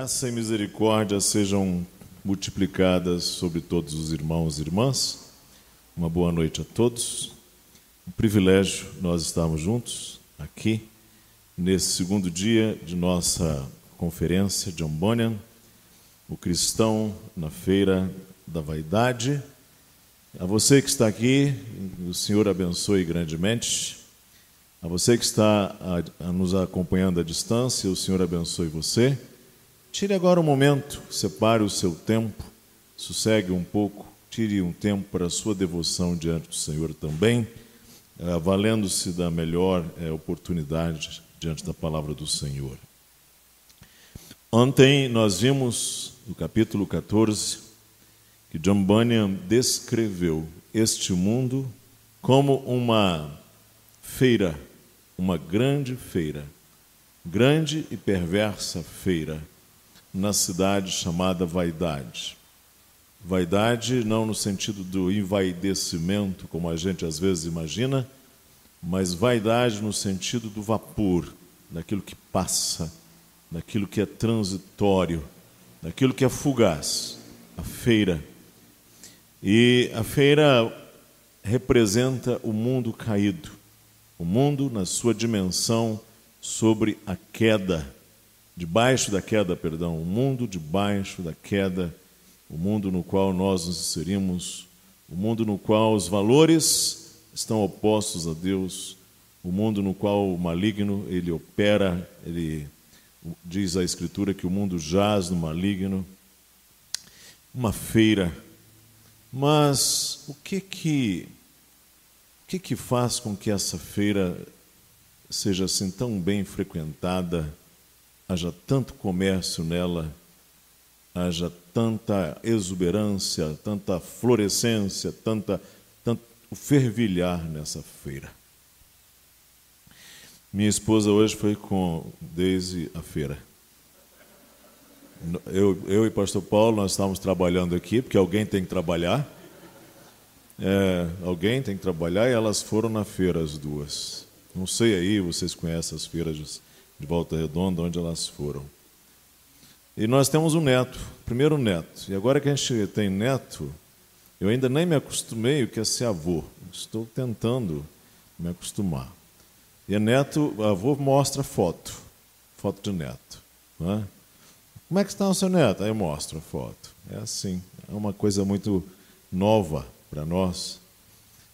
Graça e misericórdia sejam multiplicadas sobre todos os irmãos e irmãs. Uma boa noite a todos. Um privilégio nós estarmos juntos aqui nesse segundo dia de nossa conferência de Ambonian, o cristão na feira da vaidade. A você que está aqui, o Senhor abençoe grandemente. A você que está a, a nos acompanhando à distância, o Senhor abençoe você. Tire agora um momento, separe o seu tempo, sossegue um pouco, tire um tempo para a sua devoção diante do Senhor também, eh, valendo-se da melhor eh, oportunidade diante da palavra do Senhor. Ontem nós vimos no capítulo 14 que John Bunyan descreveu este mundo como uma feira, uma grande feira, grande e perversa feira na cidade chamada Vaidade. Vaidade não no sentido do envaidecimento, como a gente às vezes imagina, mas vaidade no sentido do vapor, daquilo que passa, daquilo que é transitório, daquilo que é fugaz, a feira. E a feira representa o mundo caído, o mundo na sua dimensão sobre a queda debaixo da queda, perdão, o mundo debaixo da queda, o mundo no qual nós nos inserimos, o mundo no qual os valores estão opostos a Deus, o mundo no qual o maligno ele opera, ele diz a escritura que o mundo jaz no maligno, uma feira. Mas o que que o que que faz com que essa feira seja assim tão bem frequentada? Haja tanto comércio nela, haja tanta exuberância, tanta florescência, tanta, tanto fervilhar nessa feira. Minha esposa hoje foi com Daisy à feira. Eu, eu e pastor Paulo, nós estávamos trabalhando aqui, porque alguém tem que trabalhar. É, alguém tem que trabalhar e elas foram na feira as duas. Não sei aí, vocês conhecem as feiras de Volta Redonda, onde elas foram. E nós temos um neto, primeiro neto. E agora que a gente tem neto, eu ainda nem me acostumei o que é ser avô. Estou tentando me acostumar. E neto, avô mostra foto, foto de neto. Né? Como é que está o seu neto? Aí mostra a foto. É assim, é uma coisa muito nova para nós.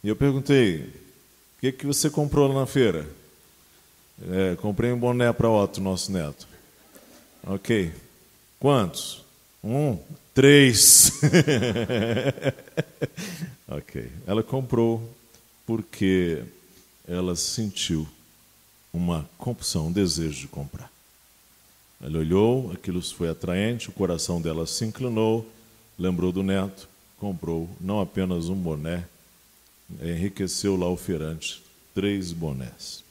E eu perguntei, o que, que você comprou na feira? É, comprei um boné para Otto, nosso neto. Ok. Quantos? Um, três. ok. Ela comprou porque ela sentiu uma compulsão, um desejo de comprar. Ela olhou, aquilo foi atraente, o coração dela se inclinou, lembrou do neto, comprou não apenas um boné, enriqueceu lá o feirante, três bonés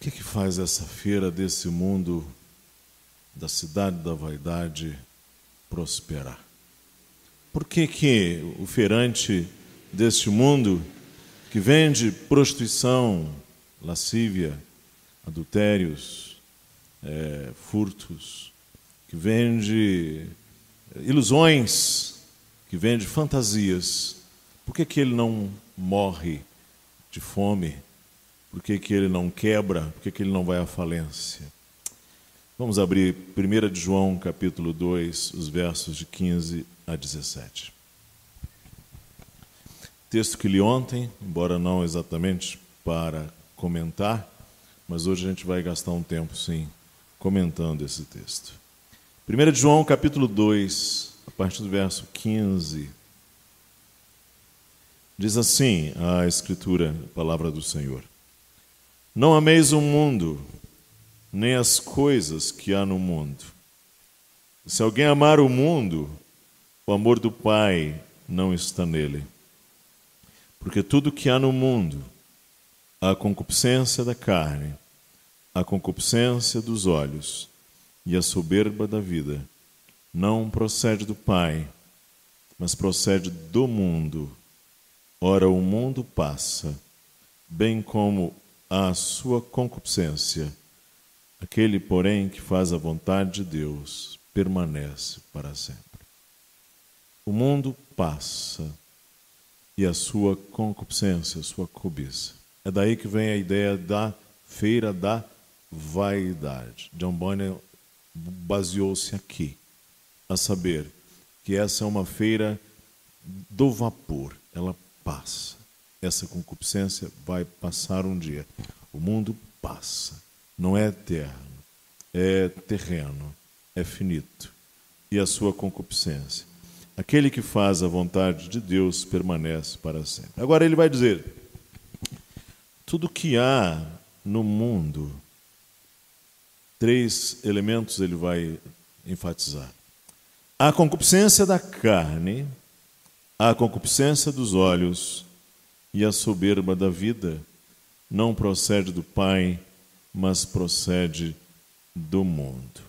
que, que faz essa feira desse mundo, da cidade da vaidade, prosperar? Por que, que o feirante deste mundo, que vende prostituição, lascívia, adultérios, é, furtos, que vende ilusões, que vende fantasias, por que, que ele não morre de fome? Por que, que ele não quebra? Por que, que ele não vai à falência? Vamos abrir 1 de João, capítulo 2, os versos de 15 a 17. Texto que li ontem, embora não exatamente para comentar, mas hoje a gente vai gastar um tempo, sim, comentando esse texto. 1 de João, capítulo 2, a partir do verso 15. Diz assim a Escritura, a palavra do Senhor. Não ameis o mundo, nem as coisas que há no mundo. Se alguém amar o mundo, o amor do Pai não está nele. Porque tudo que há no mundo, a concupiscência da carne, a concupiscência dos olhos e a soberba da vida, não procede do Pai, mas procede do mundo. Ora, o mundo passa, bem como a sua concupiscência. Aquele, porém, que faz a vontade de Deus permanece para sempre. O mundo passa e a sua concupiscência, a sua cobiça. É daí que vem a ideia da feira da vaidade. John Bunyan baseou-se aqui, a saber que essa é uma feira do vapor, ela passa. Essa concupiscência vai passar um dia. O mundo passa, não é eterno, é terreno, é finito. E a sua concupiscência. Aquele que faz a vontade de Deus permanece para sempre. Agora ele vai dizer: tudo que há no mundo, três elementos ele vai enfatizar. A concupiscência da carne, a concupiscência dos olhos e a soberba da vida não procede do Pai, mas procede do mundo.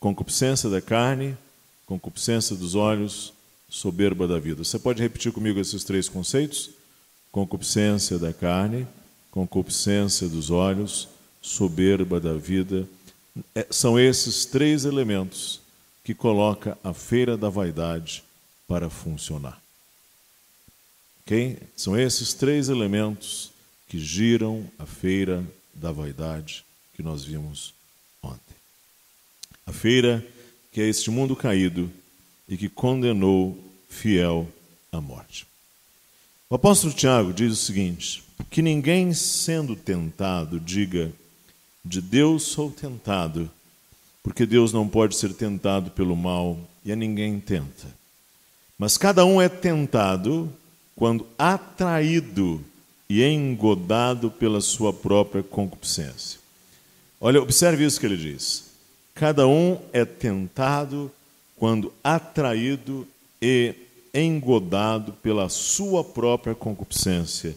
Concupiscência da carne, concupiscência dos olhos, soberba da vida. Você pode repetir comigo esses três conceitos? Concupiscência da carne, concupiscência dos olhos, soberba da vida. É, são esses três elementos que coloca a feira da vaidade para funcionar. Ok? São esses três elementos que giram a feira da vaidade que nós vimos ontem. A feira que é este mundo caído e que condenou fiel à morte. O apóstolo Tiago diz o seguinte: que ninguém sendo tentado diga, de Deus sou tentado, porque Deus não pode ser tentado pelo mal e a ninguém tenta. Mas cada um é tentado quando atraído e engodado pela sua própria concupiscência. Olha, observe isso que ele diz. Cada um é tentado quando atraído e engodado pela sua própria concupiscência.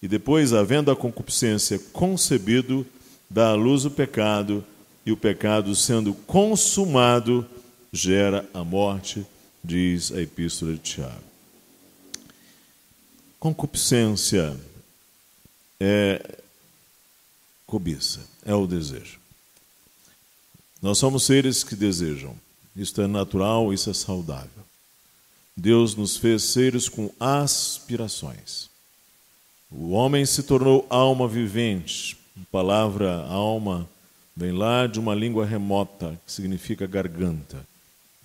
E depois, havendo a concupiscência concebido, dá à luz o pecado, e o pecado, sendo consumado, gera a morte, diz a Epístola de Tiago. Concupiscência é cobiça, é o desejo. Nós somos seres que desejam. Isto é natural, isso é saudável. Deus nos fez seres com aspirações. O homem se tornou alma vivente. A palavra alma vem lá de uma língua remota, que significa garganta,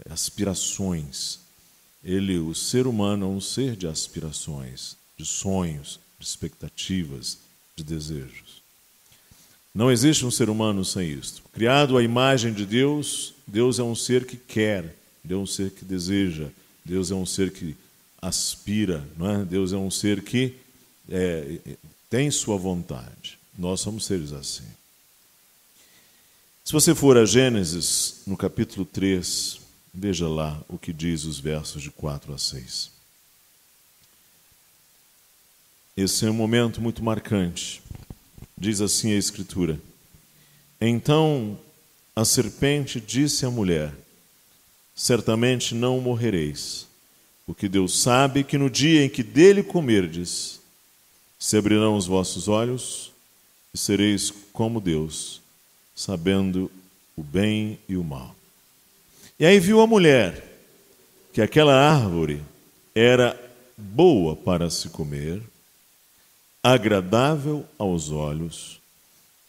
aspirações. Ele, o ser humano, é um ser de aspirações, de sonhos, de expectativas, de desejos. Não existe um ser humano sem isto. Criado à imagem de Deus, Deus é um ser que quer, Deus é um ser que deseja, Deus é um ser que aspira, não é? Deus é um ser que é, tem sua vontade. Nós somos seres assim. Se você for a Gênesis, no capítulo 3, veja lá o que diz os versos de 4 a 6. Esse é um momento muito marcante. Diz assim a Escritura: Então a serpente disse à mulher: Certamente não morrereis, porque Deus sabe que no dia em que dele comerdes, se abrirão os vossos olhos e sereis como Deus, sabendo o bem e o mal. E aí viu a mulher que aquela árvore era boa para se comer, agradável aos olhos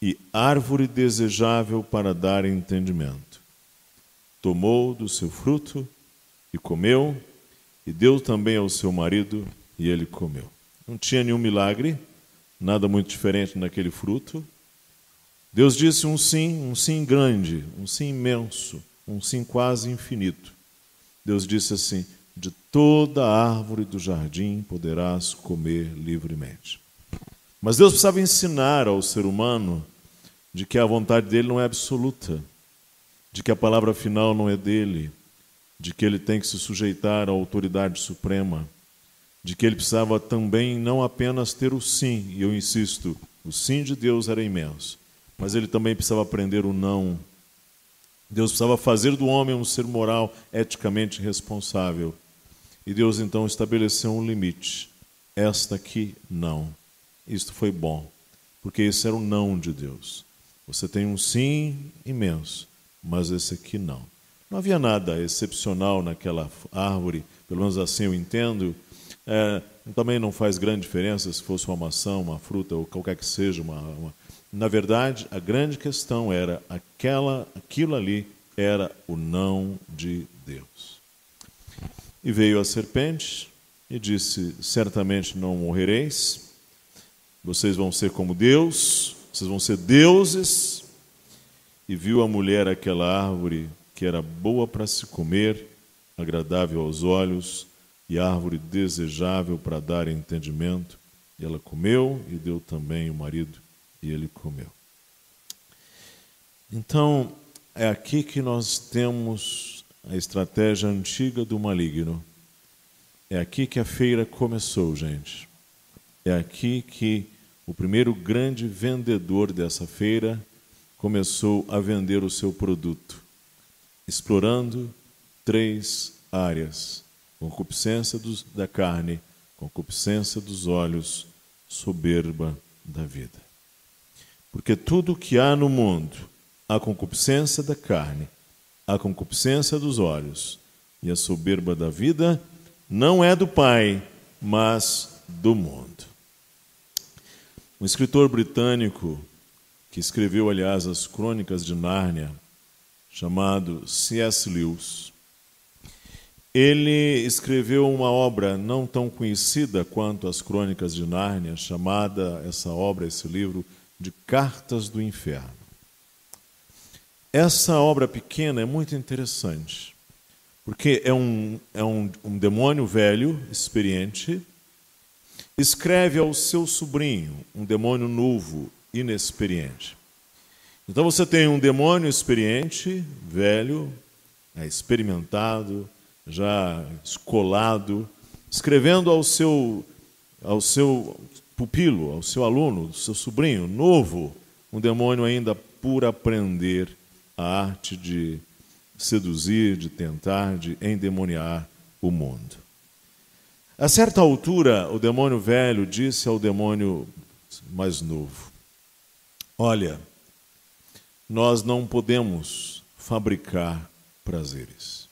e árvore desejável para dar entendimento. Tomou do seu fruto e comeu, e deu também ao seu marido, e ele comeu. Não tinha nenhum milagre, nada muito diferente naquele fruto, Deus disse um sim, um sim grande, um sim imenso, um sim quase infinito. Deus disse assim: De toda árvore do jardim poderás comer livremente. Mas Deus precisava ensinar ao ser humano de que a vontade dele não é absoluta, de que a palavra final não é dele, de que ele tem que se sujeitar à autoridade suprema, de que ele precisava também não apenas ter o sim, e eu insisto, o sim de Deus era imenso, mas ele também precisava aprender o não. Deus precisava fazer do homem um ser moral, eticamente responsável. E Deus então estabeleceu um limite. Esta aqui, não. Isto foi bom, porque esse era o não de Deus. Você tem um sim imenso, mas esse aqui não. Não havia nada excepcional naquela árvore, pelo menos assim eu entendo. É, também não faz grande diferença se fosse uma maçã, uma fruta ou qualquer que seja. Uma, uma... Na verdade, a grande questão era aquela, aquilo ali era o não de Deus. E veio a serpente e disse: Certamente não morrereis, vocês vão ser como Deus, vocês vão ser deuses. E viu a mulher aquela árvore que era boa para se comer, agradável aos olhos e árvore desejável para dar entendimento. E ela comeu e deu também o marido, e ele comeu. Então, é aqui que nós temos a estratégia antiga do maligno. É aqui que a feira começou, gente. É aqui que o primeiro grande vendedor dessa feira começou a vender o seu produto, explorando três áreas: concupiscência dos, da carne, concupiscência dos olhos, soberba da vida. Porque tudo que há no mundo, a concupiscência da carne, a concupiscência dos olhos e a soberba da vida, não é do Pai, mas do mundo. Um escritor britânico que escreveu, aliás, as Crônicas de Nárnia, chamado C.S. Lewis, ele escreveu uma obra não tão conhecida quanto as Crônicas de Nárnia, chamada essa obra, esse livro, de Cartas do Inferno. Essa obra pequena é muito interessante, porque é um, é um, um demônio velho, experiente, escreve ao seu sobrinho, um demônio novo, inexperiente. Então você tem um demônio experiente, velho, é, experimentado, já escolado, escrevendo ao seu, ao seu pupilo, ao seu aluno, ao seu sobrinho, novo, um demônio ainda por aprender a arte de seduzir, de tentar, de endemoniar o mundo. A certa altura, o demônio velho disse ao demônio mais novo: Olha, nós não podemos fabricar prazeres.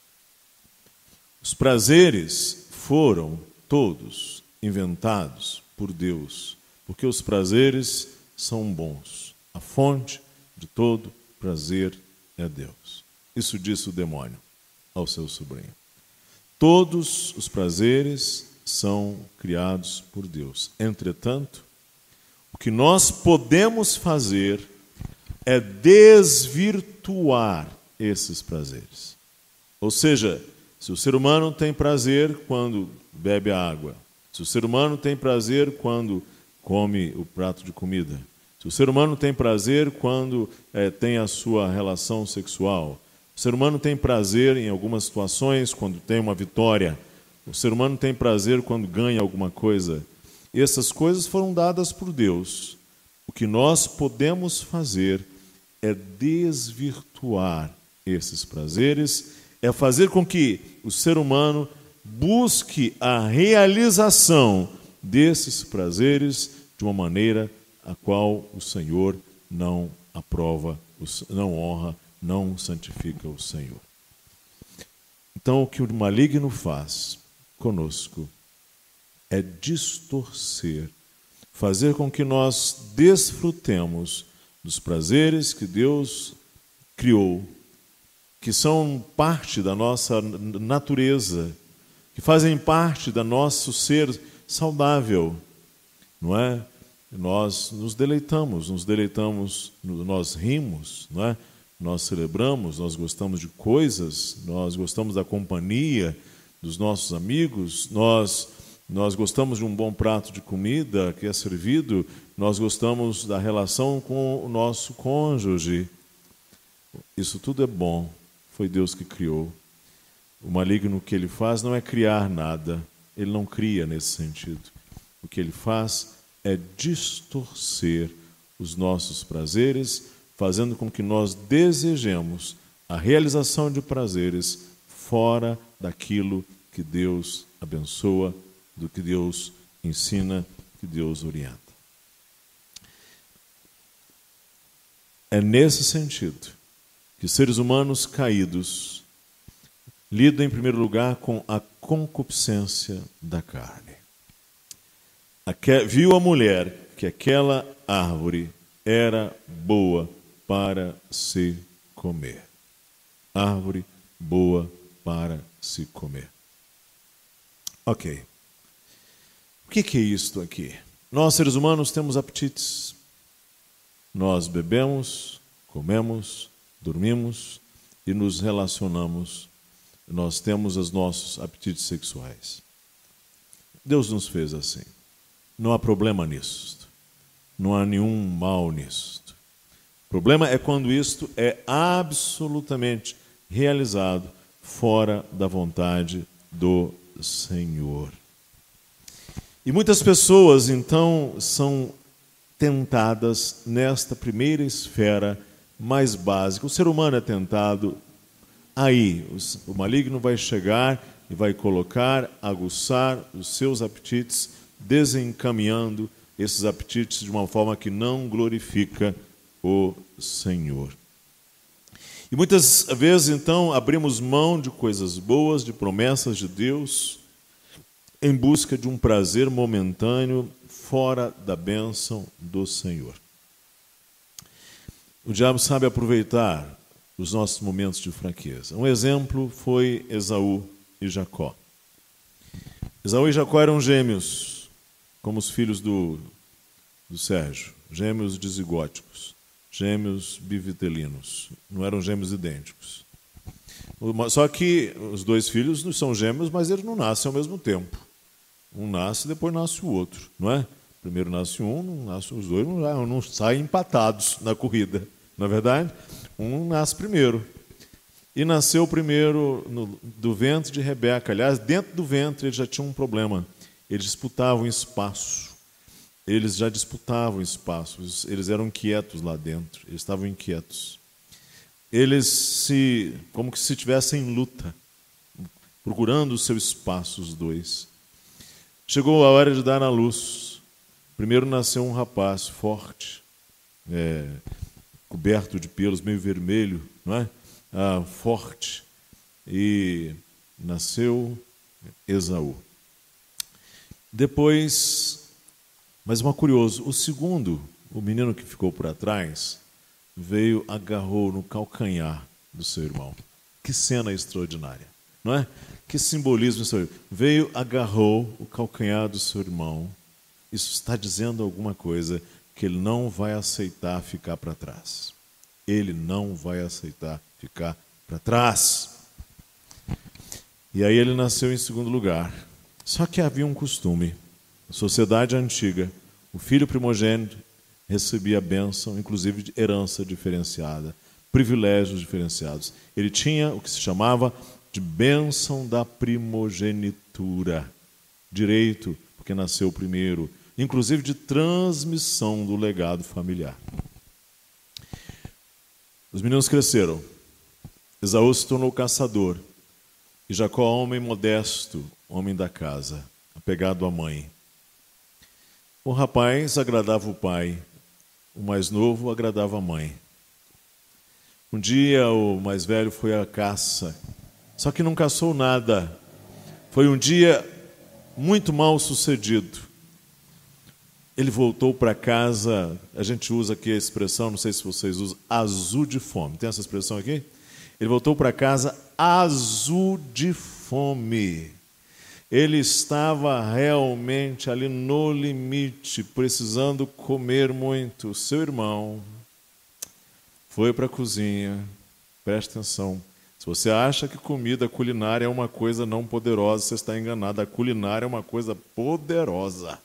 Os prazeres foram todos inventados por Deus, porque os prazeres são bons. A fonte de todo prazer é Deus. Isso disse o demônio ao seu sobrinho. Todos os prazeres são criados por Deus. Entretanto, o que nós podemos fazer é desvirtuar esses prazeres. Ou seja, se o ser humano tem prazer quando bebe a água, se o ser humano tem prazer quando come o prato de comida, se o ser humano tem prazer quando é, tem a sua relação sexual, o ser humano tem prazer em algumas situações quando tem uma vitória, o ser humano tem prazer quando ganha alguma coisa. E essas coisas foram dadas por Deus. O que nós podemos fazer é desvirtuar esses prazeres é fazer com que o ser humano busque a realização desses prazeres de uma maneira a qual o Senhor não aprova, não honra, não santifica o Senhor. Então, o que o maligno faz conosco é distorcer, fazer com que nós desfrutemos dos prazeres que Deus criou que são parte da nossa natureza, que fazem parte do nosso ser saudável, não é? Nós nos deleitamos, nos deleitamos, nós rimos, não é? Nós celebramos, nós gostamos de coisas, nós gostamos da companhia dos nossos amigos, nós nós gostamos de um bom prato de comida que é servido, nós gostamos da relação com o nosso cônjuge. Isso tudo é bom, foi Deus que criou. O maligno que ele faz não é criar nada, ele não cria nesse sentido. O que ele faz é distorcer os nossos prazeres, fazendo com que nós desejemos a realização de prazeres fora daquilo que Deus abençoa, do que Deus ensina, que Deus orienta. É nesse sentido que seres humanos caídos lidam, em primeiro lugar, com a concupiscência da carne. Viu a mulher que aquela árvore era boa para se comer. Árvore boa para se comer. Ok. O que é isto aqui? Nós, seres humanos, temos apetites. Nós bebemos, comemos, dormimos e nos relacionamos. Nós temos os nossos apetites sexuais. Deus nos fez assim. Não há problema nisso. Não há nenhum mal nisso. O problema é quando isto é absolutamente realizado fora da vontade do Senhor. E muitas pessoas, então, são tentadas nesta primeira esfera mais básica. O ser humano é tentado aí. O maligno vai chegar e vai colocar, aguçar os seus apetites, desencaminhando esses apetites de uma forma que não glorifica o Senhor. E muitas vezes, então, abrimos mão de coisas boas, de promessas de Deus, em busca de um prazer momentâneo fora da bênção do Senhor. O diabo sabe aproveitar os nossos momentos de fraqueza. Um exemplo foi Esaú e Jacó. Esaú e Jacó eram gêmeos, como os filhos do, do Sérgio, gêmeos dizigóticos, gêmeos bivitelinos, não eram gêmeos idênticos. Só que os dois filhos não são gêmeos, mas eles não nascem ao mesmo tempo. Um nasce, depois nasce o outro, não é? Primeiro nasce um, não nasce os dois, não, não saem empatados na corrida, não é verdade? Um nasce primeiro. E nasceu primeiro no, do ventre de Rebeca. Aliás, dentro do ventre ele já tinha um problema. Eles disputavam espaço. Eles já disputavam espaço. Eles eram quietos lá dentro. Eles estavam inquietos. Eles se, como que se estivessem em luta, procurando o seu espaço, os dois. Chegou a hora de dar na luz. Primeiro nasceu um rapaz forte, é, coberto de pelos, meio vermelho, não é? Ah, forte. E nasceu Esaú. Depois, mas uma curioso, o segundo, o menino que ficou por trás, veio, agarrou no calcanhar do seu irmão. Que cena extraordinária, não é? Que simbolismo isso Veio, agarrou o calcanhar do seu irmão. Isso está dizendo alguma coisa que ele não vai aceitar ficar para trás. Ele não vai aceitar ficar para trás. E aí ele nasceu em segundo lugar. Só que havia um costume. Sociedade antiga, o filho primogênito recebia bênção, inclusive de herança diferenciada, privilégios diferenciados. Ele tinha o que se chamava de bênção da primogenitura, direito, porque nasceu primeiro, inclusive de transmissão do legado familiar. Os meninos cresceram. Esaú se tornou caçador. E Jacó, homem modesto, homem da casa, apegado à mãe. O rapaz agradava o pai, o mais novo agradava a mãe. Um dia o mais velho foi à caça só que não caçou nada. Foi um dia muito mal sucedido. Ele voltou para casa, a gente usa aqui a expressão, não sei se vocês usam, azul de fome. Tem essa expressão aqui? Ele voltou para casa azul de fome. Ele estava realmente ali no limite, precisando comer muito. Seu irmão foi para a cozinha, presta atenção, se você acha que comida culinária é uma coisa não poderosa, você está enganado. A culinária é uma coisa poderosa.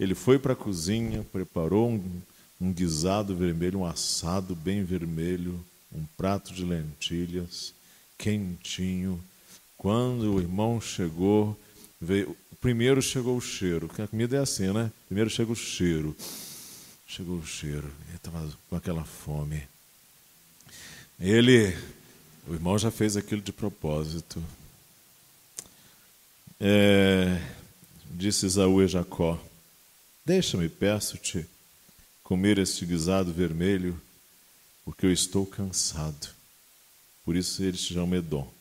Ele foi para a cozinha, preparou um, um guisado vermelho, um assado bem vermelho, um prato de lentilhas, quentinho. Quando o irmão chegou, veio, primeiro chegou o cheiro, porque a comida é assim, né? Primeiro chega o cheiro. Chegou o cheiro, ele estava com aquela fome. Ele o irmão já fez aquilo de propósito. É, disse Isaú a Jacó: Deixa-me, peço-te, comer este guisado vermelho porque eu estou cansado. Por isso ele se chama Edom.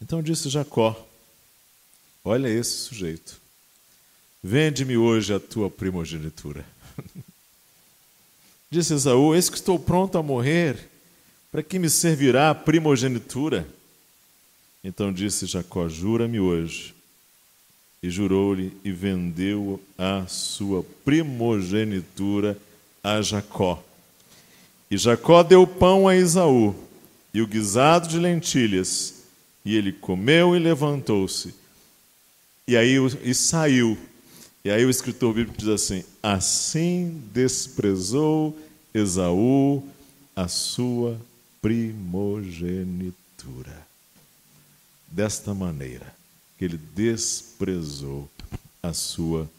Então disse Jacó: Olha esse sujeito. Vende-me hoje a tua primogenitura. Disse Esaú: Eis que estou pronto a morrer. Para que me servirá a primogenitura? Então disse Jacó: Jura-me hoje. E jurou-lhe e vendeu a sua primogenitura a Jacó. E Jacó deu pão a Esaú e o guisado de lentilhas. E ele comeu e levantou-se. E aí e saiu. E aí o escritor bíblico diz assim: Assim desprezou Esaú a sua primogenitura. Desta maneira ele desprezou a sua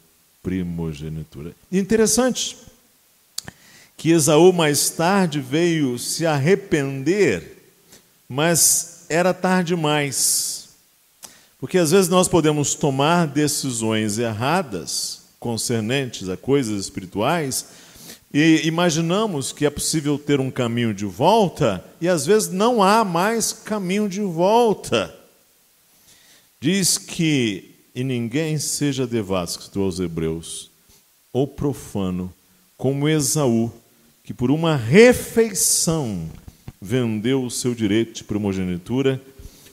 primogenitura. Interessante que Esaú mais tarde veio se arrepender, mas era tarde demais. Porque às vezes nós podemos tomar decisões erradas concernentes a coisas espirituais e imaginamos que é possível ter um caminho de volta e às vezes não há mais caminho de volta. Diz que e ninguém seja devasto aos hebreus ou profano como Esaú, que por uma refeição vendeu o seu direito de primogenitura,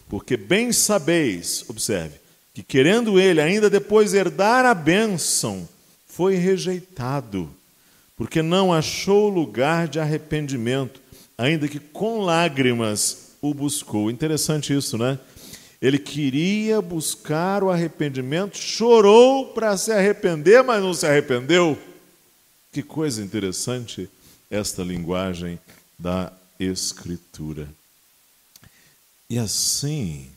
porque bem sabeis, observe, que querendo ele ainda depois herdar a bênção, foi rejeitado porque não achou lugar de arrependimento, ainda que com lágrimas o buscou. Interessante isso, né? Ele queria buscar o arrependimento, chorou para se arrepender, mas não se arrependeu. Que coisa interessante esta linguagem da Escritura. E assim,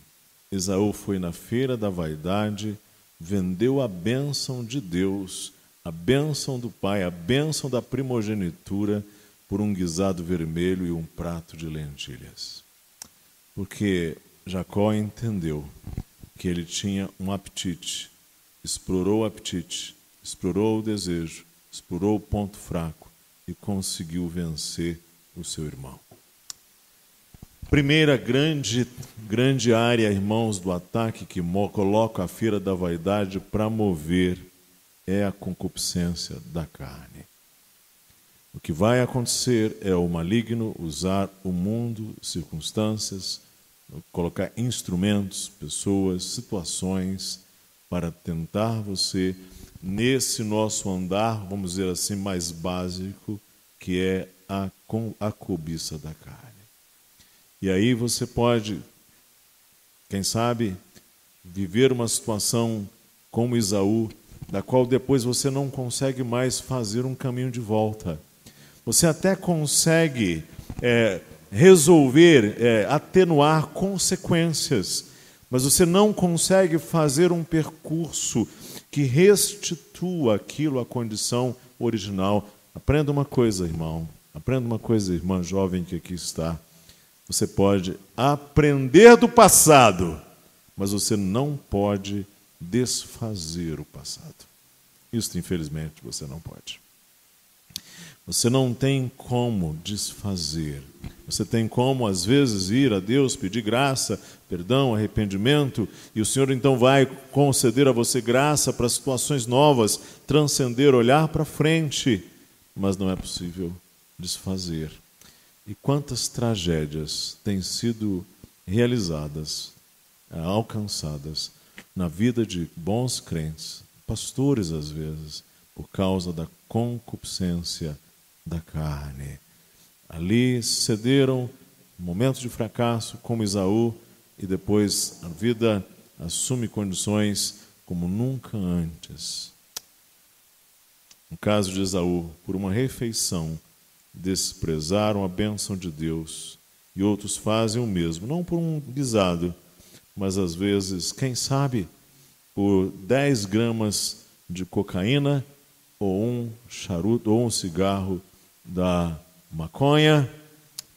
Esaú foi na feira da vaidade, vendeu a bênção de Deus a bênção do pai, a bênção da primogenitura por um guisado vermelho e um prato de lentilhas. Porque Jacó entendeu que ele tinha um apetite, explorou o apetite, explorou o desejo, explorou o ponto fraco e conseguiu vencer o seu irmão. Primeira grande, grande área, irmãos, do ataque que coloca a feira da vaidade para mover é a concupiscência da carne. O que vai acontecer é o maligno usar o mundo, circunstâncias, colocar instrumentos, pessoas, situações para tentar você nesse nosso andar, vamos dizer assim, mais básico, que é a, a cobiça da carne. E aí você pode, quem sabe, viver uma situação como Isaú, da qual depois você não consegue mais fazer um caminho de volta. Você até consegue é, resolver, é, atenuar consequências, mas você não consegue fazer um percurso que restitua aquilo à condição original. Aprenda uma coisa, irmão. Aprenda uma coisa, irmã jovem que aqui está. Você pode aprender do passado, mas você não pode desfazer o passado. Isso, infelizmente, você não pode. Você não tem como desfazer. Você tem como, às vezes, ir a Deus, pedir graça, perdão, arrependimento, e o Senhor então vai conceder a você graça para situações novas, transcender, olhar para frente. Mas não é possível desfazer. E quantas tragédias têm sido realizadas, alcançadas na vida de bons crentes, pastores às vezes, por causa da concupiscência da carne. Ali cederam momentos de fracasso, como Isaú, e depois a vida assume condições como nunca antes. No caso de Esaú, por uma refeição, desprezaram a bênção de Deus, e outros fazem o mesmo, não por um guisado, mas às vezes, quem sabe, por 10 gramas de cocaína ou um charuto ou um cigarro da maconha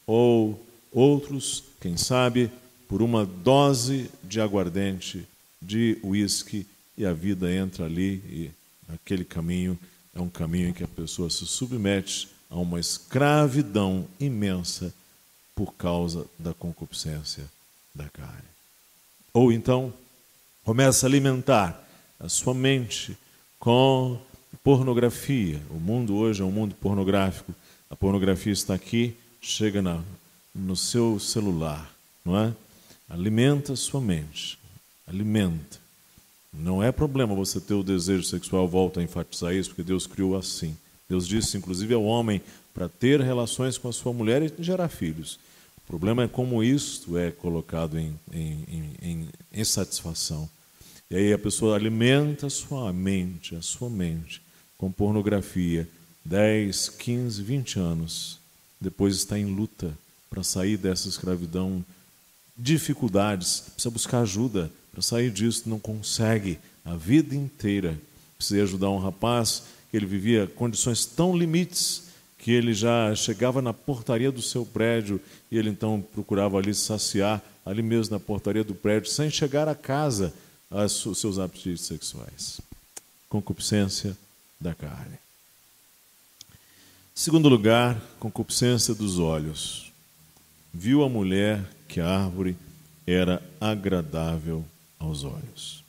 ou outros, quem sabe, por uma dose de aguardente de uísque e a vida entra ali e aquele caminho é um caminho em que a pessoa se submete a uma escravidão imensa por causa da concupiscência da carne. Ou então, começa a alimentar a sua mente com pornografia. O mundo hoje é um mundo pornográfico. A pornografia está aqui, chega na, no seu celular, não é? Alimenta a sua mente. Alimenta. Não é problema você ter o desejo sexual, volta a enfatizar isso, porque Deus criou assim. Deus disse, inclusive, ao homem para ter relações com a sua mulher e gerar filhos. O problema é como isto é colocado em, em, em, em satisfação. E aí a pessoa alimenta a sua mente, a sua mente, com pornografia. 10, 15, 20 anos. Depois está em luta para sair dessa escravidão. Dificuldades, precisa buscar ajuda para sair disso, não consegue a vida inteira. Precisei ajudar um rapaz ele vivia condições tão limites que ele já chegava na portaria do seu prédio e ele então procurava ali saciar ali mesmo na portaria do prédio, sem chegar a casa, os seus apetites sexuais. Concupiscência da carne. Segundo lugar, concupiscência dos olhos. Viu a mulher que a árvore era agradável aos olhos.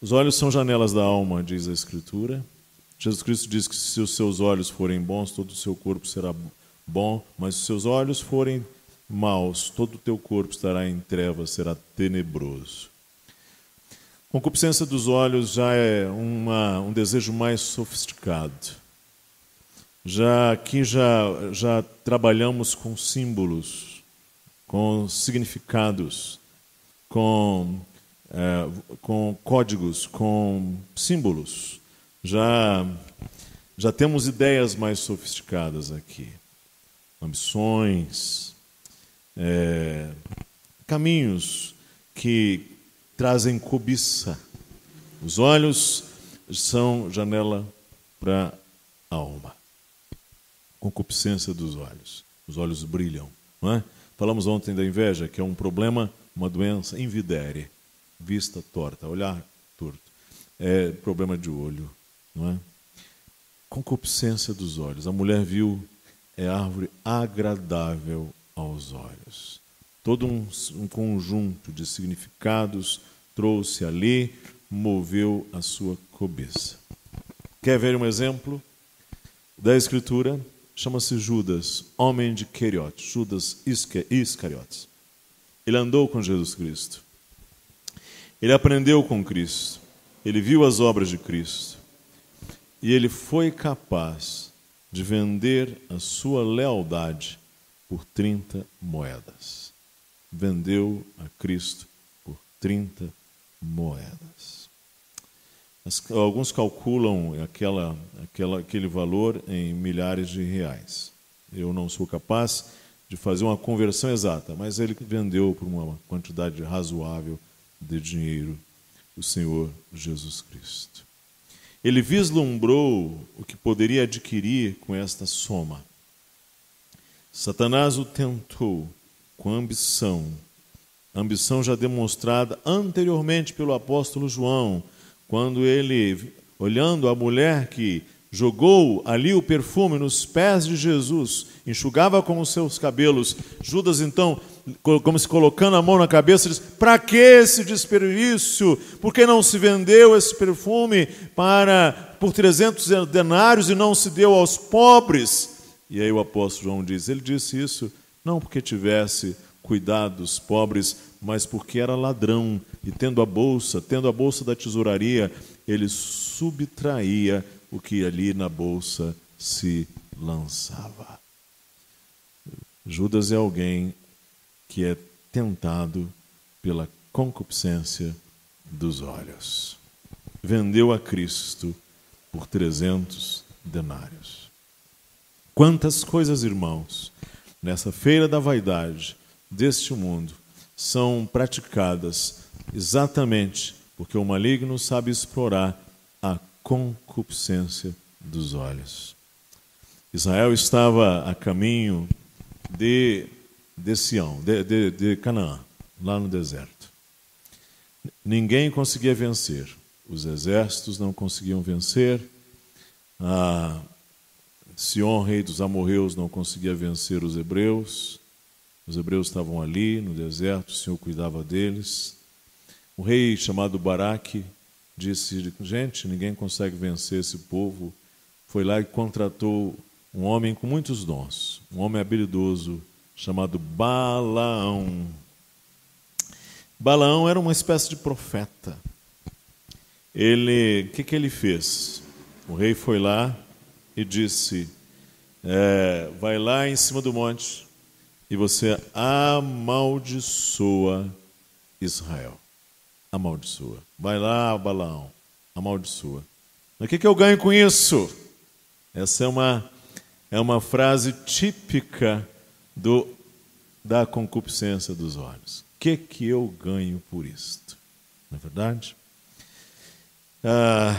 Os olhos são janelas da alma, diz a Escritura. Jesus Cristo diz que se os seus olhos forem bons, todo o seu corpo será bom, mas se os seus olhos forem maus, todo o teu corpo estará em trevas, será tenebroso. Concupiscência dos olhos já é uma, um desejo mais sofisticado. Já aqui já, já trabalhamos com símbolos, com significados, com é, com códigos, com símbolos. Já, já temos ideias mais sofisticadas aqui. Ambições, é, caminhos que trazem cobiça. Os olhos são janela para a alma. Concupiscência dos olhos. Os olhos brilham. Não é? Falamos ontem da inveja, que é um problema, uma doença invidere vista torta, olhar torto. É problema de olho, não é? Concupiscência dos olhos. A mulher viu é árvore agradável aos olhos. Todo um, um conjunto de significados trouxe ali, moveu a sua cobiça. Quer ver um exemplo da Escritura? Chama-se Judas, homem de Queriotes, Judas Iscariotes. Ele andou com Jesus Cristo. Ele aprendeu com Cristo, ele viu as obras de Cristo e ele foi capaz de vender a sua lealdade por 30 moedas. Vendeu a Cristo por 30 moedas. alguns calculam aquela, aquela, aquele valor em milhares de reais. Eu não sou capaz de fazer uma conversão exata, mas ele vendeu por uma quantidade razoável de dinheiro o Senhor Jesus Cristo. Ele vislumbrou o que poderia adquirir com esta soma. Satanás o tentou com ambição, ambição já demonstrada anteriormente pelo apóstolo João, quando ele, olhando a mulher que jogou ali o perfume nos pés de Jesus, enxugava com os seus cabelos, Judas então como se colocando a mão na cabeça, diz: Para que esse desperdício? Por que não se vendeu esse perfume para por 300 denários e não se deu aos pobres? E aí o apóstolo João diz: Ele disse isso não porque tivesse cuidado dos pobres, mas porque era ladrão e tendo a bolsa, tendo a bolsa da tesouraria, ele subtraía o que ali na bolsa se lançava. Judas é alguém que é tentado pela concupiscência dos olhos. Vendeu a Cristo por 300 denários. Quantas coisas, irmãos, nessa feira da vaidade deste mundo são praticadas exatamente porque o maligno sabe explorar a concupiscência dos olhos. Israel estava a caminho de de Sião, de, de, de Canaã, lá no deserto. Ninguém conseguia vencer, os exércitos não conseguiam vencer, ah, Sion, rei dos amorreus, não conseguia vencer os hebreus. Os hebreus estavam ali no deserto, o Senhor cuidava deles. O rei chamado Baraque disse: Gente, ninguém consegue vencer esse povo. Foi lá e contratou um homem com muitos dons, um homem habilidoso chamado Balaão. Balaão era uma espécie de profeta. Ele, o que, que ele fez? O rei foi lá e disse: é, Vai lá em cima do monte e você amaldiçoa Israel. Amaldiçoa. Vai lá, Balaão, amaldiçoa. Mas o que, que eu ganho com isso? Essa é uma, é uma frase típica do, da concupiscência dos olhos. O que, que eu ganho por isto? Não é verdade? Ah,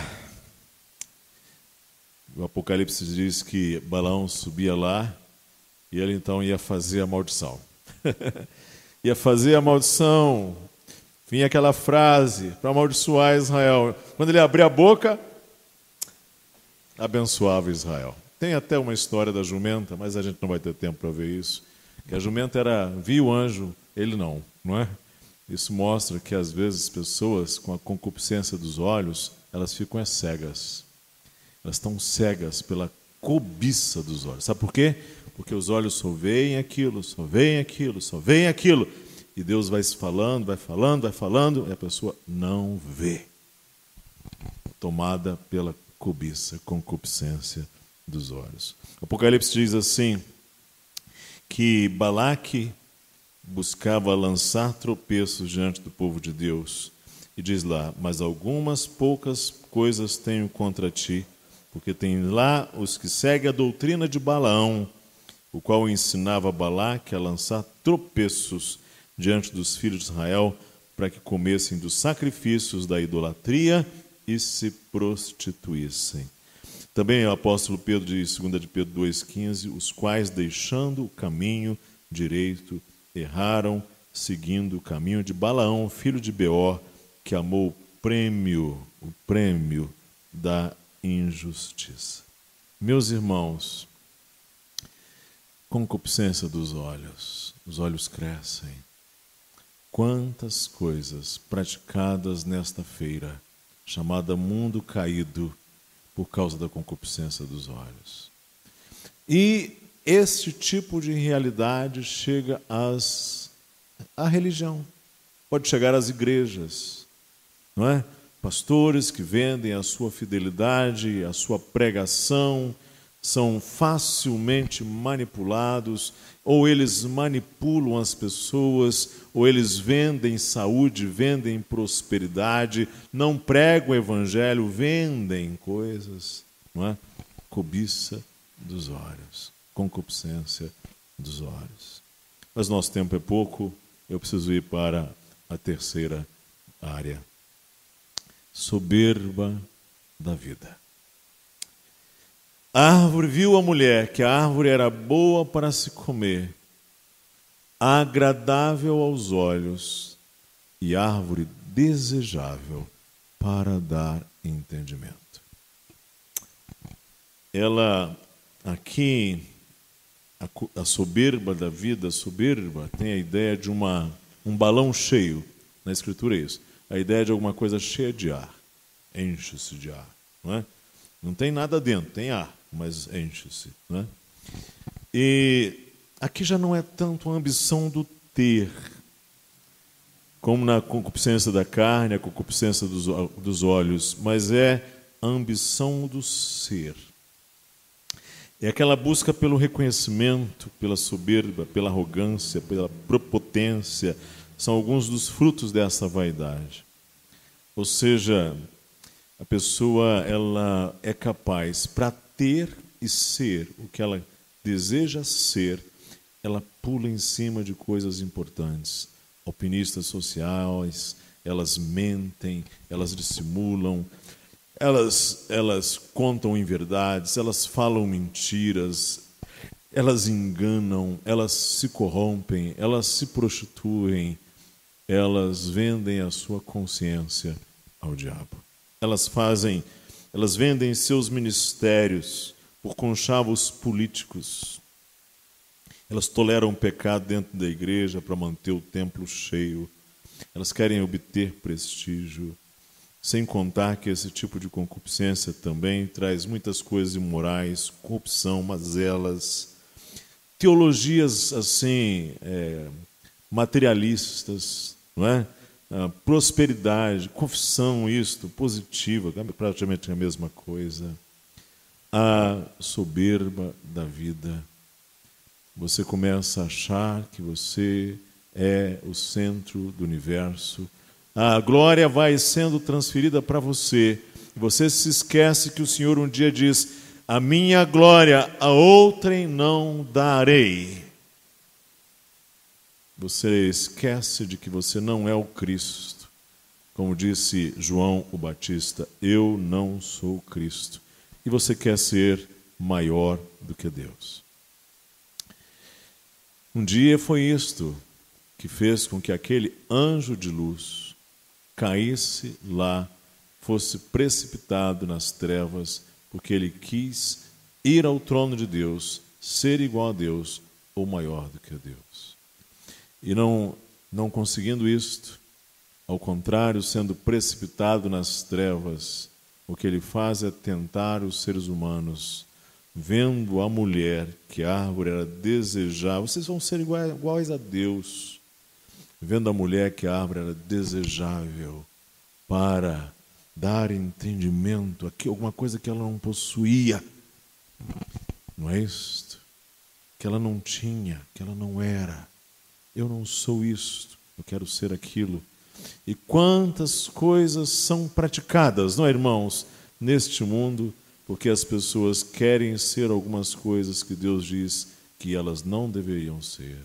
o Apocalipse diz que Balaão subia lá e ele então ia fazer a maldição. ia fazer a maldição. Vinha aquela frase para amaldiçoar Israel. Quando ele abria a boca, abençoava Israel. Tem até uma história da jumenta, mas a gente não vai ter tempo para ver isso. Que a jumenta era viu o anjo, ele não, não é? Isso mostra que às vezes pessoas com a concupiscência dos olhos, elas ficam cegas. Elas estão cegas pela cobiça dos olhos. Sabe por quê? Porque os olhos só veem aquilo, só veem aquilo, só veem aquilo. E Deus vai se falando, vai falando, vai falando, e a pessoa não vê. Tomada pela cobiça, concupiscência dos olhos. Apocalipse diz assim: que Balaque buscava lançar tropeços diante do povo de Deus. E diz lá: Mas algumas poucas coisas tenho contra ti, porque tem lá os que seguem a doutrina de Balaão, o qual ensinava Balaque a lançar tropeços diante dos filhos de Israel, para que comessem dos sacrifícios da idolatria e se prostituíssem. Também o apóstolo Pedro diz, 2 de Pedro 2,15, os quais, deixando o caminho direito, erraram, seguindo o caminho de Balaão, filho de Beor, que amou o prêmio, o prêmio da injustiça. Meus irmãos, concupiscência dos olhos, os olhos crescem. Quantas coisas praticadas nesta feira, chamada mundo caído, por causa da concupiscência dos olhos. E este tipo de realidade chega às, à religião, pode chegar às igrejas, não é? Pastores que vendem a sua fidelidade, a sua pregação, são facilmente manipulados, ou eles manipulam as pessoas, ou eles vendem saúde, vendem prosperidade, não pregam o evangelho, vendem coisas, não é? Cobiça dos olhos, concupiscência dos olhos. Mas nosso tempo é pouco, eu preciso ir para a terceira área. Soberba da vida. A árvore viu a mulher que a árvore era boa para se comer, agradável aos olhos e árvore desejável para dar entendimento. Ela, aqui, a, soberba da vida, soberba, tem a ideia de uma, um balão cheio. Na Escritura é isso. A ideia de alguma coisa cheia de ar. Enche-se de ar. Não, é? não tem nada dentro, tem ar mas enche-se. Né? E aqui já não é tanto a ambição do ter, como na concupiscência da carne, a concupiscência dos, dos olhos, mas é a ambição do ser. É aquela busca pelo reconhecimento, pela soberba, pela arrogância, pela propotência, são alguns dos frutos dessa vaidade. Ou seja, a pessoa ela é capaz, para ter e ser o que ela deseja ser, ela pula em cima de coisas importantes. Alpinistas sociais, elas mentem, elas dissimulam, elas, elas contam inverdades, elas falam mentiras, elas enganam, elas se corrompem, elas se prostituem, elas vendem a sua consciência ao diabo. Elas fazem elas vendem seus ministérios por conchavos políticos. Elas toleram o pecado dentro da igreja para manter o templo cheio. Elas querem obter prestígio. Sem contar que esse tipo de concupiscência também traz muitas coisas imorais, corrupção, mazelas, teologias assim é, materialistas, não é? Ah, prosperidade, confissão, isto, positiva, é praticamente a mesma coisa. A soberba da vida. Você começa a achar que você é o centro do universo. A glória vai sendo transferida para você. Você se esquece que o Senhor um dia diz: A minha glória a outrem não darei. Você esquece de que você não é o Cristo. Como disse João o Batista, eu não sou Cristo. E você quer ser maior do que Deus. Um dia foi isto que fez com que aquele anjo de luz caísse lá, fosse precipitado nas trevas, porque ele quis ir ao trono de Deus, ser igual a Deus ou maior do que Deus. E não, não conseguindo isto, ao contrário, sendo precipitado nas trevas, o que ele faz é tentar os seres humanos, vendo a mulher que a árvore era desejável, vocês vão ser iguais, iguais a Deus, vendo a mulher que a árvore era desejável para dar entendimento a alguma coisa que ela não possuía. Não é isto? Que ela não tinha, que ela não era. Eu não sou isto, eu quero ser aquilo. E quantas coisas são praticadas, não é, irmãos, neste mundo, porque as pessoas querem ser algumas coisas que Deus diz que elas não deveriam ser,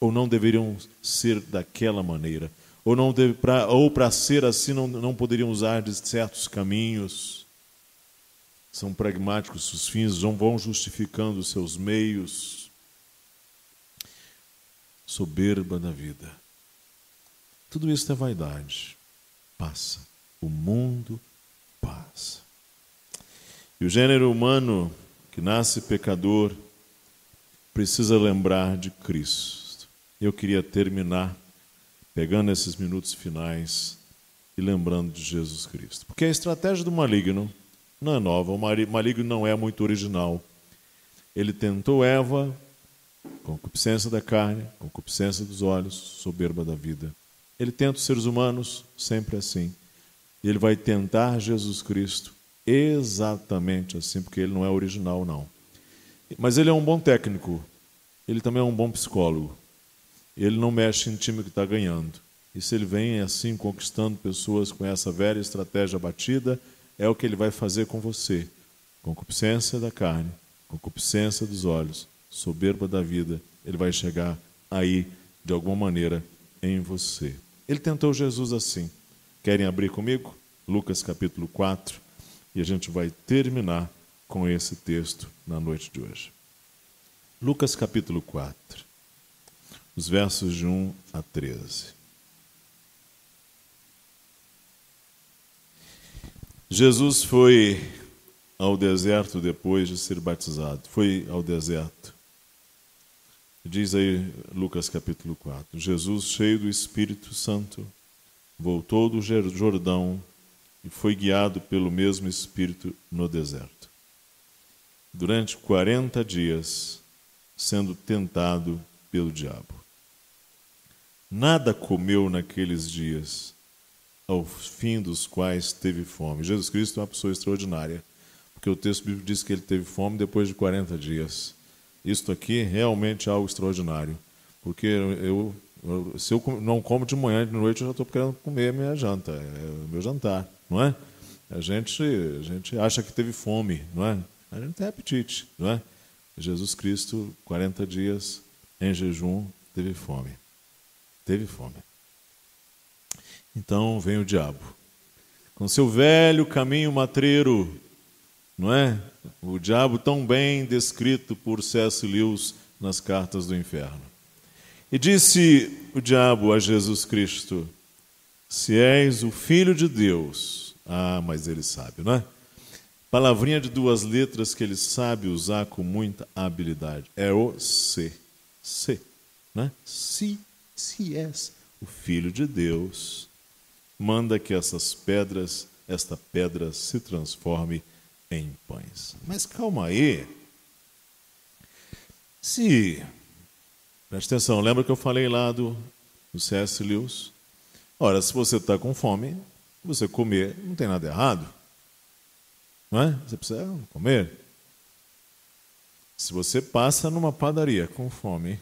ou não deveriam ser daquela maneira, ou não pra, ou para ser assim não, não poderiam usar de certos caminhos. São pragmáticos, os fins vão justificando os seus meios soberba da vida. Tudo isso é vaidade. Passa. O mundo passa. E o gênero humano que nasce pecador precisa lembrar de Cristo. Eu queria terminar pegando esses minutos finais e lembrando de Jesus Cristo. Porque a estratégia do maligno não é nova, o maligno não é muito original. Ele tentou Eva concupiscência da carne, concupiscência dos olhos, soberba da vida. Ele tenta os seres humanos sempre assim. E ele vai tentar Jesus Cristo exatamente assim, porque ele não é original, não. Mas ele é um bom técnico, ele também é um bom psicólogo. Ele não mexe em time que está ganhando. E se ele vem assim conquistando pessoas com essa velha estratégia batida, é o que ele vai fazer com você. Concupiscência da carne, concupiscência dos olhos, soberba da vida, ele vai chegar aí, de alguma maneira, em você. Ele tentou Jesus assim. Querem abrir comigo? Lucas capítulo 4, e a gente vai terminar com esse texto na noite de hoje. Lucas capítulo 4, os versos de 1 a 13. Jesus foi ao deserto depois de ser batizado. Foi ao deserto. Diz aí Lucas capítulo 4: Jesus, cheio do Espírito Santo, voltou do Jordão e foi guiado pelo mesmo Espírito no deserto. Durante 40 dias, sendo tentado pelo diabo. Nada comeu naqueles dias, ao fim dos quais teve fome. Jesus Cristo é uma pessoa extraordinária, porque o texto bíblico diz que ele teve fome depois de 40 dias. Isto aqui é realmente algo extraordinário, porque eu, se eu não como de manhã, de noite, eu já estou querendo comer minha janta, é o meu jantar, não é? A gente, a gente acha que teve fome, não é? A gente tem apetite, não é? Jesus Cristo, 40 dias em jejum, teve fome. Teve fome. Então vem o diabo, com seu velho caminho matreiro, não é? O diabo tão bem descrito por C.S. Lewis nas cartas do inferno. E disse o diabo a Jesus Cristo: Se és o filho de Deus, ah, mas ele sabe, não é? Palavrinha de duas letras que ele sabe usar com muita habilidade. É o C. C. Né? Se, se és o Filho de Deus, manda que essas pedras, esta pedra se transforme em pães. Mas calma aí. Se. Presta atenção, lembra que eu falei lá do, do C.S. Lewis? Ora, se você está com fome, você comer, não tem nada errado. Não é? Você precisa comer. Se você passa numa padaria com fome,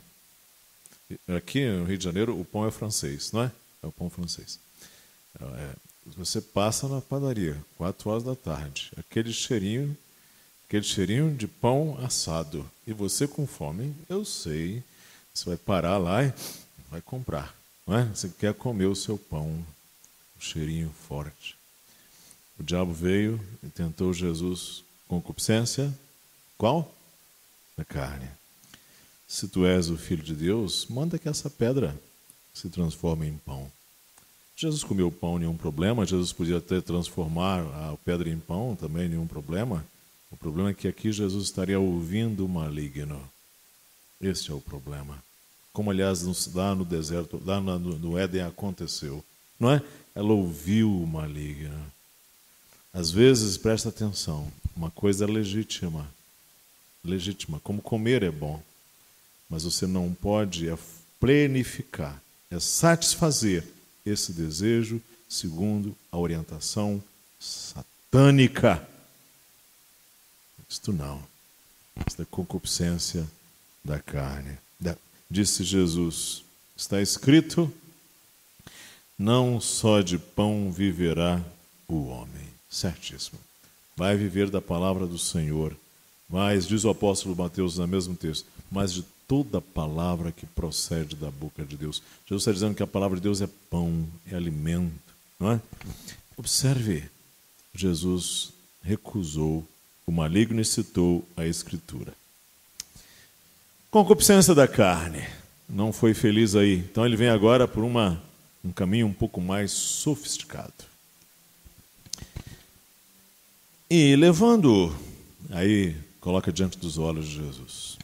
aqui no Rio de Janeiro o pão é francês, não é? É o pão francês. É, você passa na padaria, quatro horas da tarde, aquele cheirinho, aquele cheirinho de pão assado, e você com fome, eu sei, você vai parar lá e vai comprar, não é? Você quer comer o seu pão, um cheirinho forte. O diabo veio e tentou Jesus com concupiscência, qual? Da carne. Se tu és o filho de Deus, manda que essa pedra se transforme em pão. Jesus comeu pão, nenhum problema. Jesus podia até transformar a pedra em pão, também nenhum problema. O problema é que aqui Jesus estaria ouvindo o maligno. Este é o problema. Como, aliás, lá no deserto, lá no Éden aconteceu. Não é? Ela ouviu o maligno. Às vezes, presta atenção, uma coisa legítima. Legítima, como comer é bom. Mas você não pode é plenificar, é satisfazer esse desejo segundo a orientação satânica. Isto não. É concupiscência da carne. Disse Jesus: está escrito, não só de pão viverá o homem. Certíssimo. Vai viver da palavra do Senhor. Mas, diz o apóstolo Mateus no mesmo texto, mas de toda palavra que procede da boca de Deus. Jesus está dizendo que a palavra de Deus é pão, é alimento, não é? Observe, Jesus recusou o maligno e citou a Escritura. Concupiscência da carne. Não foi feliz aí. Então ele vem agora por uma, um caminho um pouco mais sofisticado. E levando, aí coloca diante dos olhos de Jesus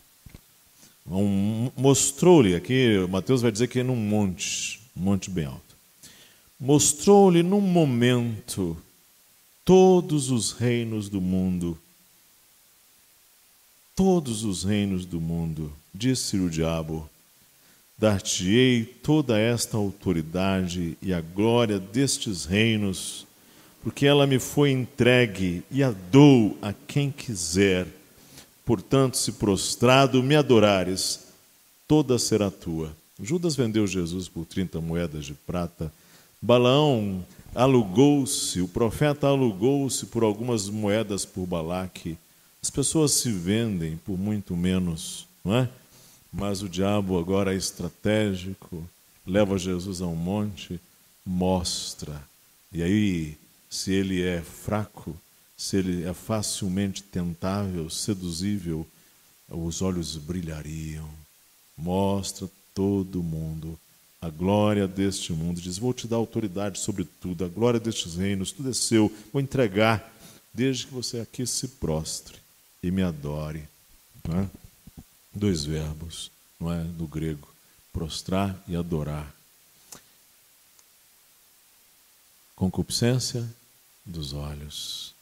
um, mostrou-lhe, aqui Mateus vai dizer que é num monte, um monte bem alto. Mostrou-lhe num momento todos os reinos do mundo. Todos os reinos do mundo, disse o diabo, dar-te-ei toda esta autoridade e a glória destes reinos, porque ela me foi entregue e a dou a quem quiser Portanto, se prostrado me adorares, toda será tua. Judas vendeu Jesus por 30 moedas de prata. Balaão alugou-se, o profeta alugou-se por algumas moedas por Balaque. As pessoas se vendem por muito menos, não é? Mas o diabo agora é estratégico, leva Jesus a um monte, mostra. E aí, se ele é fraco, se ele é facilmente tentável, seduzível, os olhos brilhariam. Mostra todo mundo a glória deste mundo. Diz: Vou te dar autoridade sobre tudo, a glória destes reinos, tudo é seu. Vou entregar, desde que você aqui se prostre e me adore. É? Dois verbos, não é? No grego: prostrar e adorar. Concupiscência dos olhos.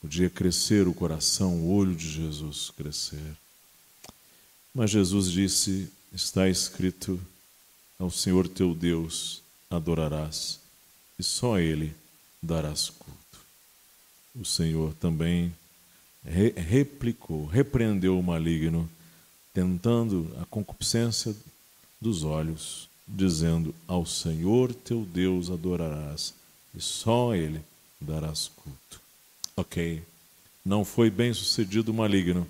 Podia crescer o coração, o olho de Jesus crescer. Mas Jesus disse: Está escrito, ao Senhor teu Deus adorarás, e só a Ele darás culto. O Senhor também re replicou, repreendeu o maligno, tentando a concupiscência dos olhos, dizendo: Ao Senhor teu Deus adorarás, e só a Ele darás culto. Ok, não foi bem sucedido o maligno.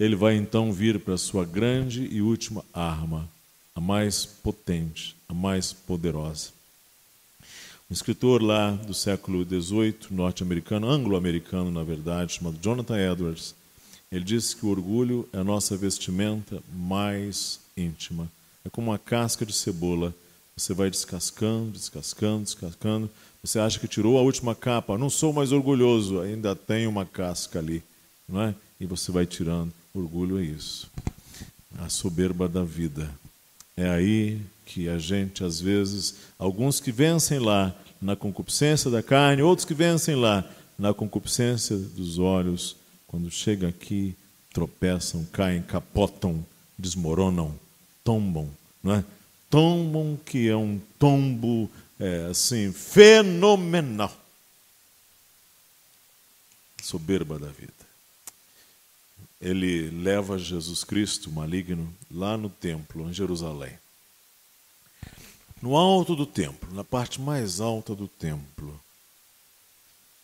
Ele vai então vir para a sua grande e última arma, a mais potente, a mais poderosa. Um escritor lá do século XVIII, norte-americano, anglo-americano, na verdade, chamado Jonathan Edwards, ele disse que o orgulho é a nossa vestimenta mais íntima. É como uma casca de cebola Você vai descascando, descascando, descascando. Você acha que tirou a última capa. Não sou mais orgulhoso, ainda tem uma casca ali. Não é? E você vai tirando. Orgulho é isso. A soberba da vida. É aí que a gente, às vezes, alguns que vencem lá na concupiscência da carne, outros que vencem lá na concupiscência dos olhos, quando chega aqui, tropeçam, caem, capotam, desmoronam, tombam, não é? Tombam que é um tombo é, assim fenomenal. Soberba da vida. Ele leva Jesus Cristo maligno lá no templo, em Jerusalém. No alto do templo, na parte mais alta do templo,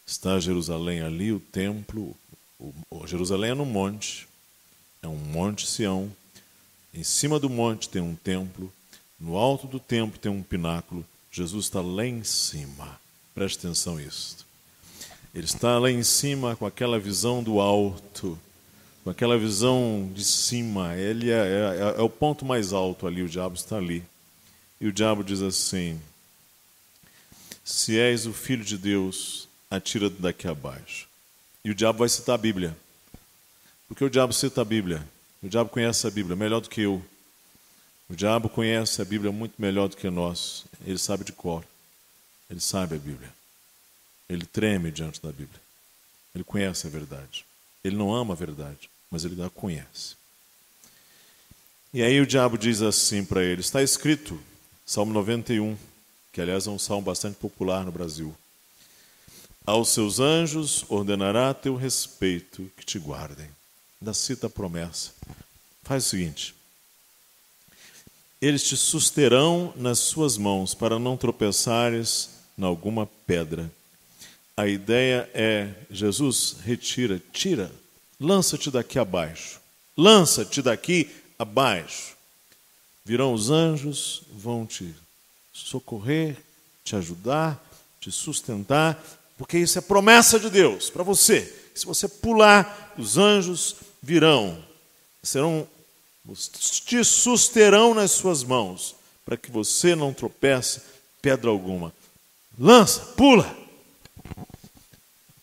está Jerusalém ali, o templo. O, o Jerusalém é no monte, é um monte Sião. Em cima do monte tem um templo, no alto do templo tem um pináculo. Jesus está lá em cima. Preste atenção nisso. Ele está lá em cima com aquela visão do alto, com aquela visão de cima. Ele é, é, é o ponto mais alto ali, o diabo está ali. E o diabo diz assim: Se és o filho de Deus, atira daqui abaixo. E o diabo vai citar a Bíblia. Porque o diabo cita a Bíblia. O diabo conhece a Bíblia melhor do que eu. O diabo conhece a Bíblia muito melhor do que nós. Ele sabe de cor. Ele sabe a Bíblia. Ele treme diante da Bíblia. Ele conhece a verdade. Ele não ama a verdade, mas ele a conhece. E aí o diabo diz assim para ele: está escrito, Salmo 91, que aliás é um salmo bastante popular no Brasil. Aos seus anjos ordenará teu respeito que te guardem. Da cita a promessa. Faz o seguinte: eles te susterão nas suas mãos para não tropeçares em alguma pedra. A ideia é: Jesus, retira, tira, lança-te daqui abaixo. Lança-te daqui abaixo. Virão os anjos, vão te socorrer, te ajudar, te sustentar, porque isso é promessa de Deus para você. Se você pular, os anjos virão, serão te susterão nas suas mãos, para que você não tropece pedra alguma. Lança, pula.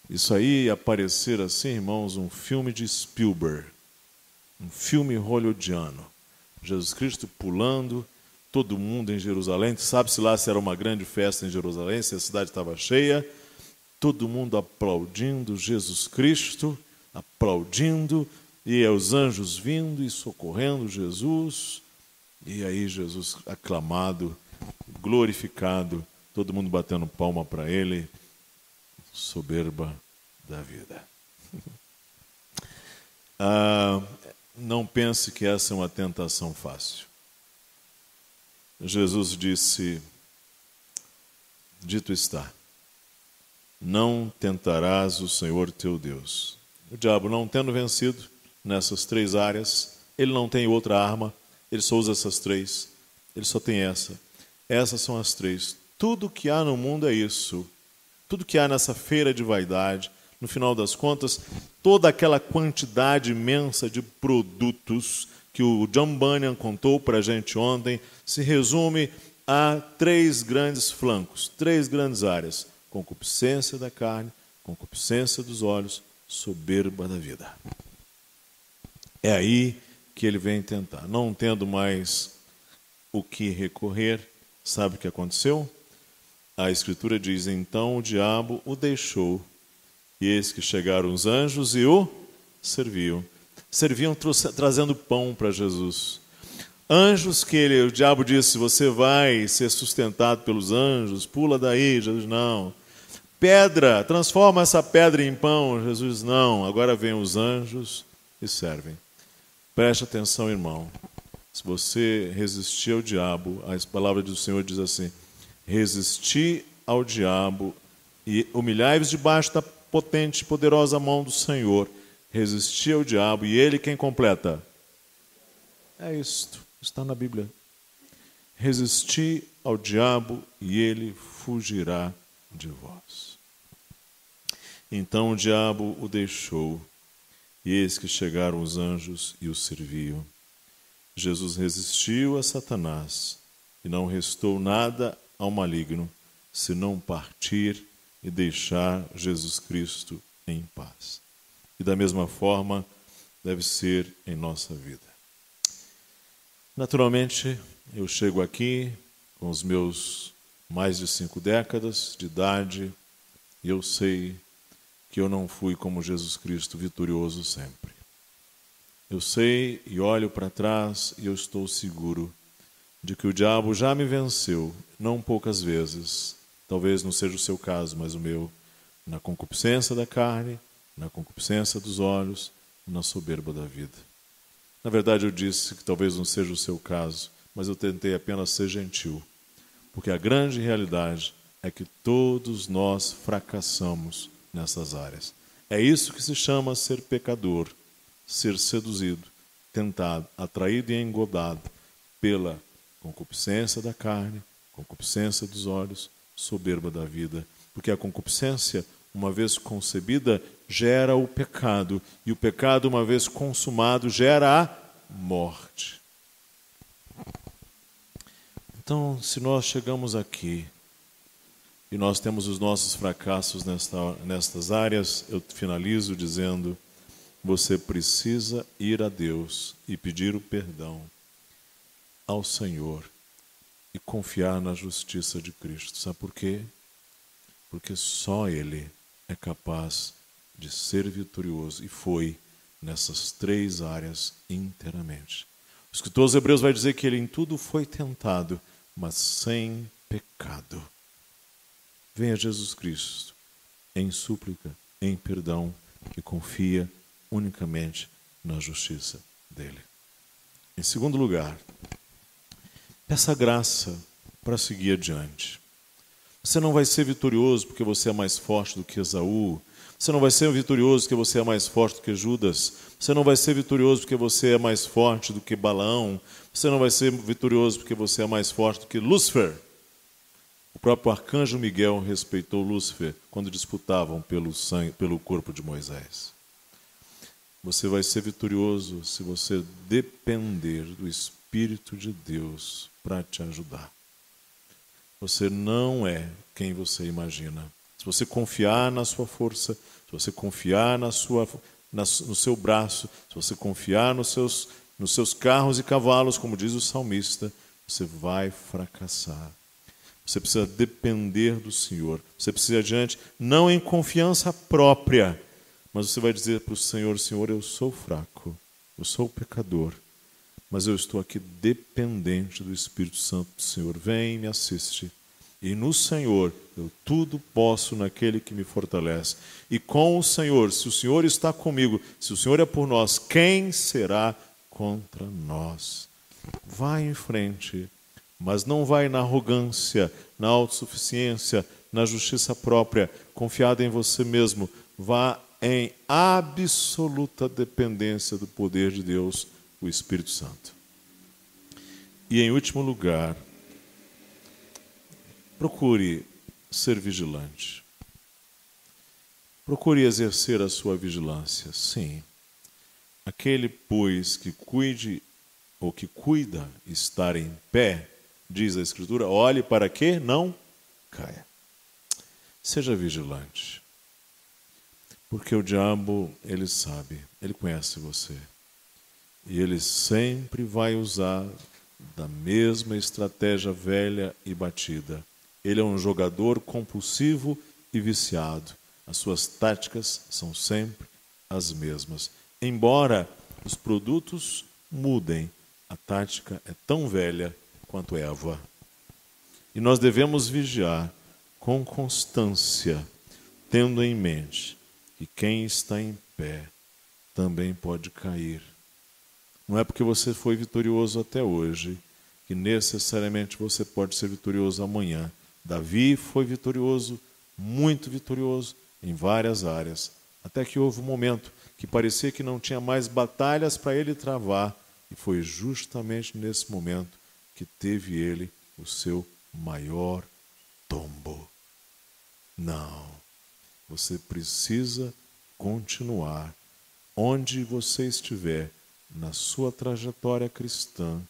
Isso aí ia assim, irmãos, um filme de Spielberg, um filme hollywoodiano. Jesus Cristo pulando, todo mundo em Jerusalém, sabe-se lá se era uma grande festa em Jerusalém, se a cidade estava cheia, todo mundo aplaudindo Jesus Cristo, aplaudindo, e os anjos vindo e socorrendo Jesus, e aí Jesus aclamado, glorificado, todo mundo batendo palma para ele, soberba da vida. ah, não pense que essa é uma tentação fácil. Jesus disse: Dito está, não tentarás o Senhor teu Deus. O diabo, não tendo vencido nessas três áreas, ele não tem outra arma, ele só usa essas três, ele só tem essa. Essas são as três. Tudo que há no mundo é isso. Tudo que há nessa feira de vaidade, no final das contas, toda aquela quantidade imensa de produtos que o John Bunyan contou para a gente ontem se resume a três grandes flancos, três grandes áreas: concupiscência da carne, concupiscência dos olhos, soberba da vida. É aí que ele vem tentar. Não tendo mais o que recorrer, sabe o que aconteceu? A Escritura diz: então o diabo o deixou e eis que chegaram os anjos e o serviam. Serviam trazendo pão para Jesus. Anjos que ele, o diabo disse: Você vai ser sustentado pelos anjos, pula daí. Jesus, não. Pedra, transforma essa pedra em pão. Jesus, não. Agora vem os anjos e servem. Preste atenção, irmão. Se você resistir ao diabo, a palavra do Senhor diz assim: Resisti ao diabo e humilhai-vos debaixo da potente e poderosa mão do Senhor, resistir ao diabo e ele quem completa. É isto, está na Bíblia. Resistir ao diabo e ele fugirá de vós. Então o diabo o deixou, e eis que chegaram os anjos e o serviam. Jesus resistiu a Satanás e não restou nada ao maligno, senão partir e deixar Jesus Cristo em paz. E da mesma forma deve ser em nossa vida. Naturalmente, eu chego aqui com os meus mais de cinco décadas de idade e eu sei que eu não fui como Jesus Cristo vitorioso sempre. Eu sei e olho para trás e eu estou seguro de que o diabo já me venceu, não poucas vezes, talvez não seja o seu caso, mas o meu, na concupiscência da carne, na concupiscência dos olhos, na soberba da vida. Na verdade, eu disse que talvez não seja o seu caso, mas eu tentei apenas ser gentil, porque a grande realidade é que todos nós fracassamos nessas áreas. É isso que se chama ser pecador, ser seduzido, tentado, atraído e engodado pela concupiscência da carne, concupiscência dos olhos, soberba da vida. Porque a concupiscência, uma vez concebida, gera o pecado, e o pecado, uma vez consumado, gera a morte. Então, se nós chegamos aqui e nós temos os nossos fracassos nesta, nestas áreas, eu finalizo dizendo: você precisa ir a Deus e pedir o perdão ao Senhor e confiar na justiça de Cristo. Sabe por quê? Porque só Ele é capaz de ser vitorioso e foi nessas três áreas inteiramente. O escritor aos Hebreus vai dizer que ele em tudo foi tentado, mas sem pecado. Venha Jesus Cristo em súplica, em perdão, que confia unicamente na justiça dele. Em segundo lugar, Peça graça para seguir adiante. Você não vai ser vitorioso porque você é mais forte do que Esaú. Você não vai ser vitorioso porque você é mais forte do que Judas. Você não vai ser vitorioso porque você é mais forte do que Balaão. Você não vai ser vitorioso porque você é mais forte do que Lúcifer. O próprio arcanjo Miguel respeitou Lúcifer quando disputavam pelo, sangue, pelo corpo de Moisés. Você vai ser vitorioso se você depender do Espírito de Deus para te ajudar. Você não é quem você imagina. Se você confiar na sua força, se você confiar na sua, na, no seu braço, se você confiar nos seus, nos seus carros e cavalos, como diz o salmista, você vai fracassar. Você precisa depender do Senhor. Você precisa ir adiante, não em confiança própria, mas você vai dizer para o Senhor: Senhor, eu sou fraco, eu sou pecador mas eu estou aqui dependente do Espírito Santo do Senhor. Vem e me assiste. E no Senhor eu tudo posso naquele que me fortalece. E com o Senhor, se o Senhor está comigo, se o Senhor é por nós, quem será contra nós? Vai em frente, mas não vai na arrogância, na autossuficiência, na justiça própria, confiado em você mesmo. Vá em absoluta dependência do poder de Deus o Espírito Santo. E em último lugar, procure ser vigilante. Procure exercer a sua vigilância, sim. Aquele, pois, que cuide ou que cuida estar em pé, diz a Escritura, olhe para que não caia. Seja vigilante. Porque o diabo, ele sabe, ele conhece você. E ele sempre vai usar da mesma estratégia velha e batida. Ele é um jogador compulsivo e viciado. As suas táticas são sempre as mesmas. Embora os produtos mudem, a tática é tão velha quanto Eva. E nós devemos vigiar com constância, tendo em mente que quem está em pé também pode cair. Não é porque você foi vitorioso até hoje que necessariamente você pode ser vitorioso amanhã. Davi foi vitorioso, muito vitorioso, em várias áreas, até que houve um momento que parecia que não tinha mais batalhas para ele travar, e foi justamente nesse momento que teve ele o seu maior tombo. Não, você precisa continuar onde você estiver na sua trajetória cristã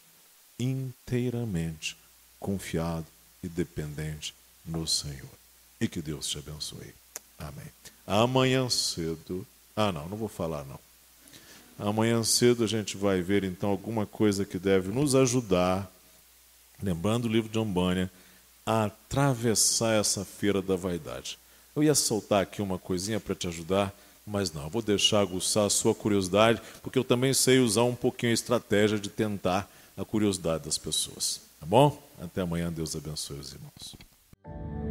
inteiramente confiado e dependente no Senhor. E que Deus te abençoe. Amém. Amanhã cedo. Ah, não, não vou falar não. Amanhã cedo a gente vai ver então alguma coisa que deve nos ajudar, lembrando o livro de Ambânia, a atravessar essa feira da vaidade. Eu ia soltar aqui uma coisinha para te ajudar, mas não, eu vou deixar aguçar a sua curiosidade, porque eu também sei usar um pouquinho a estratégia de tentar a curiosidade das pessoas. Tá bom? Até amanhã, Deus abençoe os irmãos.